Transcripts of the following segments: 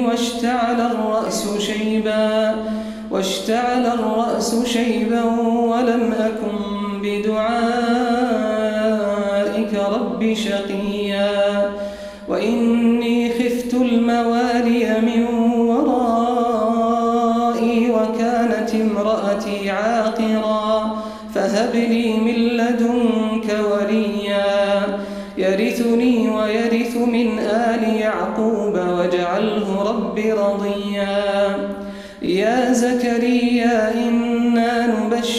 واشتعل الرأس شيبا واشتعل الرأس شيبا ولم أكن بدعائك رب شقيا. وإني خفت الموالي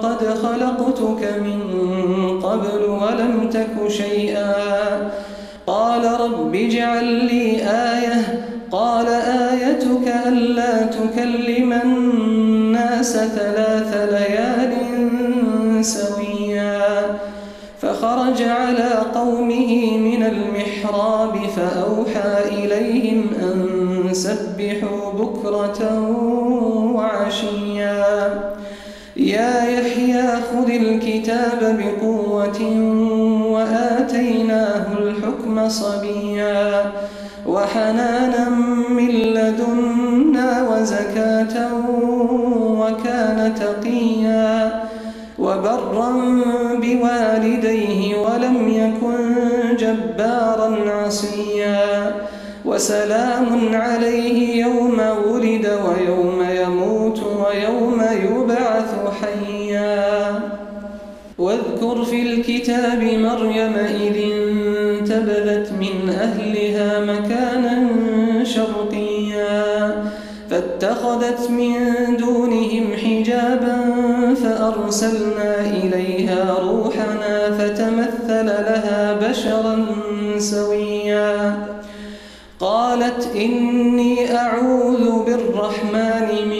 وقد خلقتك من قبل ولم تك شيئا. قال رب اجعل لي آية. قال آيتك ألا تكلم الناس ثلاث ليال سويا. فخرج على قومه من المحراب فأوحى إليهم أن سبحوا بكرة الكتاب بقوة وآتيناه الحكم صبيا وحنانا من لدنا وزكاة وكان تقيا وبرا بوالديه ولم يكن جبارا عصيا وسلام عليه يوم ولد ويوم الكتاب مريم إذ انتبذت من أهلها مكانا شرقيا فاتخذت من دونهم حجابا فأرسلنا إليها روحنا فتمثل لها بشرا سويا. قالت إني أعوذ بالرحمن منك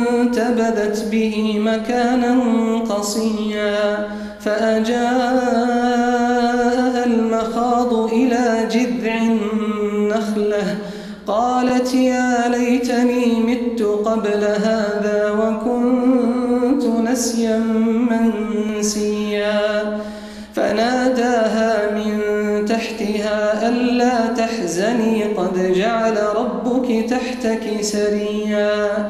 فانتبذت به مكانا قصيا فأجاء المخاض إلى جذع النخلة قالت يا ليتني مت قبل هذا وكنت نسيا منسيا فناداها من تحتها ألا تحزني قد جعل ربك تحتك سريا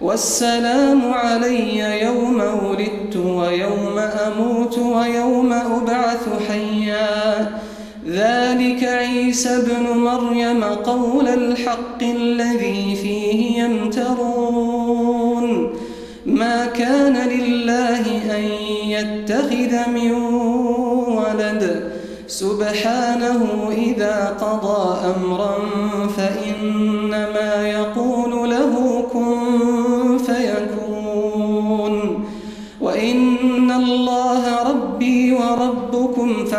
والسلام علي يوم ولدت ويوم أموت ويوم أبعث حيا. ذلك عيسى ابن مريم قول الحق الذي فيه يمترون. ما كان لله أن يتخذ من ولد. سبحانه إذا قضى أمرا فإنما يقول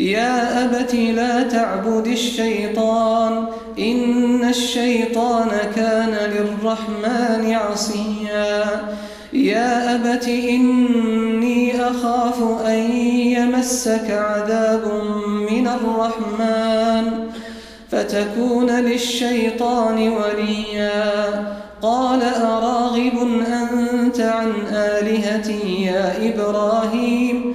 يا أبت لا تعبد الشيطان إن الشيطان كان للرحمن عصيا. يا أبت إني أخاف أن يمسك عذاب من الرحمن فتكون للشيطان وليا. قال أراغب أنت عن آلهتي يا إبراهيم؟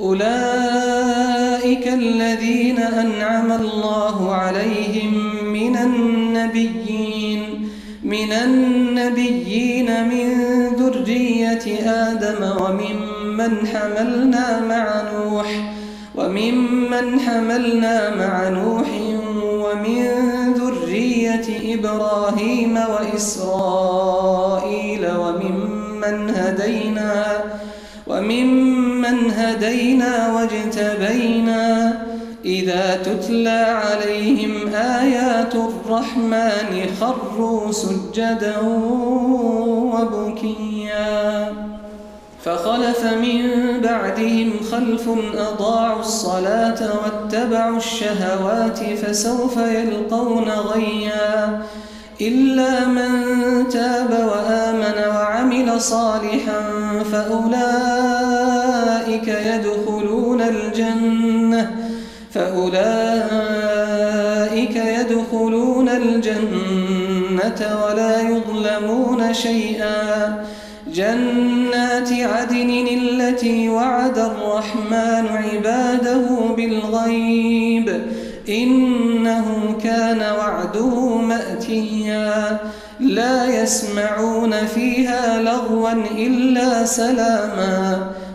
أولئك الذين أنعم الله عليهم من النبيين من النبيين من ذرية آدم وممن حملنا مع نوح وممن حملنا مع نوح ومن ذرية إبراهيم وإسرائيل وممن هدينا وممن هدينا واجتبينا إذا تتلى عليهم آيات الرحمن خروا سجدا وبكيا فخلف من بعدهم خلف أضاعوا الصلاة واتبعوا الشهوات فسوف يلقون غيا إلا من تاب وآمن وعمل صالحا فأولئك يدخلون الجنة فأولئك يدخلون الجنة ولا يظلمون شيئا. جنات عدن التي وعد الرحمن عباده بالغيب إنه كان وعده مأتيا. لا يسمعون فيها لغوا إلا سلاما.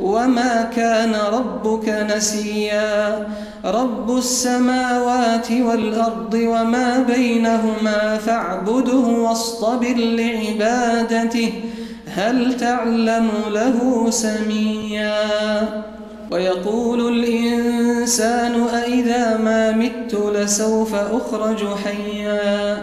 وما كان ربك نسيا رب السماوات والأرض وما بينهما فاعبده واصطبر لعبادته هل تعلم له سميا ويقول الإنسان أئذا ما مت لسوف أخرج حيا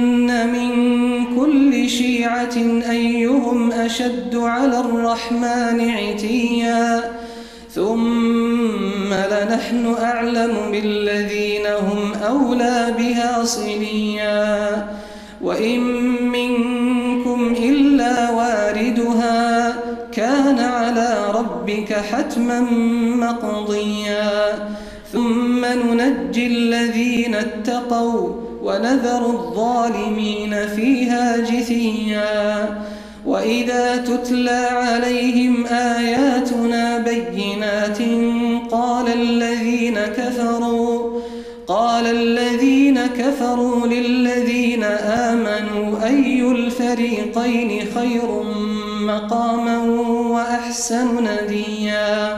أيهم أشد على الرحمن عتيا ثم لنحن أعلم بالذين هم أولى بها صليا وإن منكم إلا واردها كان على ربك حتما مقضيا ثم ننجي الذين اتقوا ونذر الظالمين فيها جثيا. وإذا تتلى عليهم آياتنا بينات قال الذين كفروا قال الذين كفروا للذين آمنوا أي الفريقين خير مقاما وأحسن نديا؟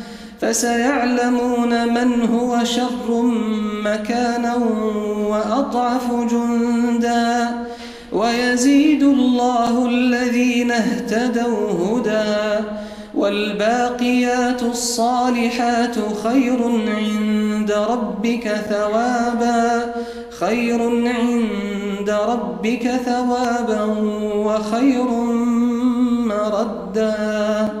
فسيعلمون من هو شر مكانا وأضعف جندا. ويزيد الله الذين اهتدوا هدى. والباقيات الصالحات خير عند ربك ثوابا. خير عند ربك ثوابا وخير مردا.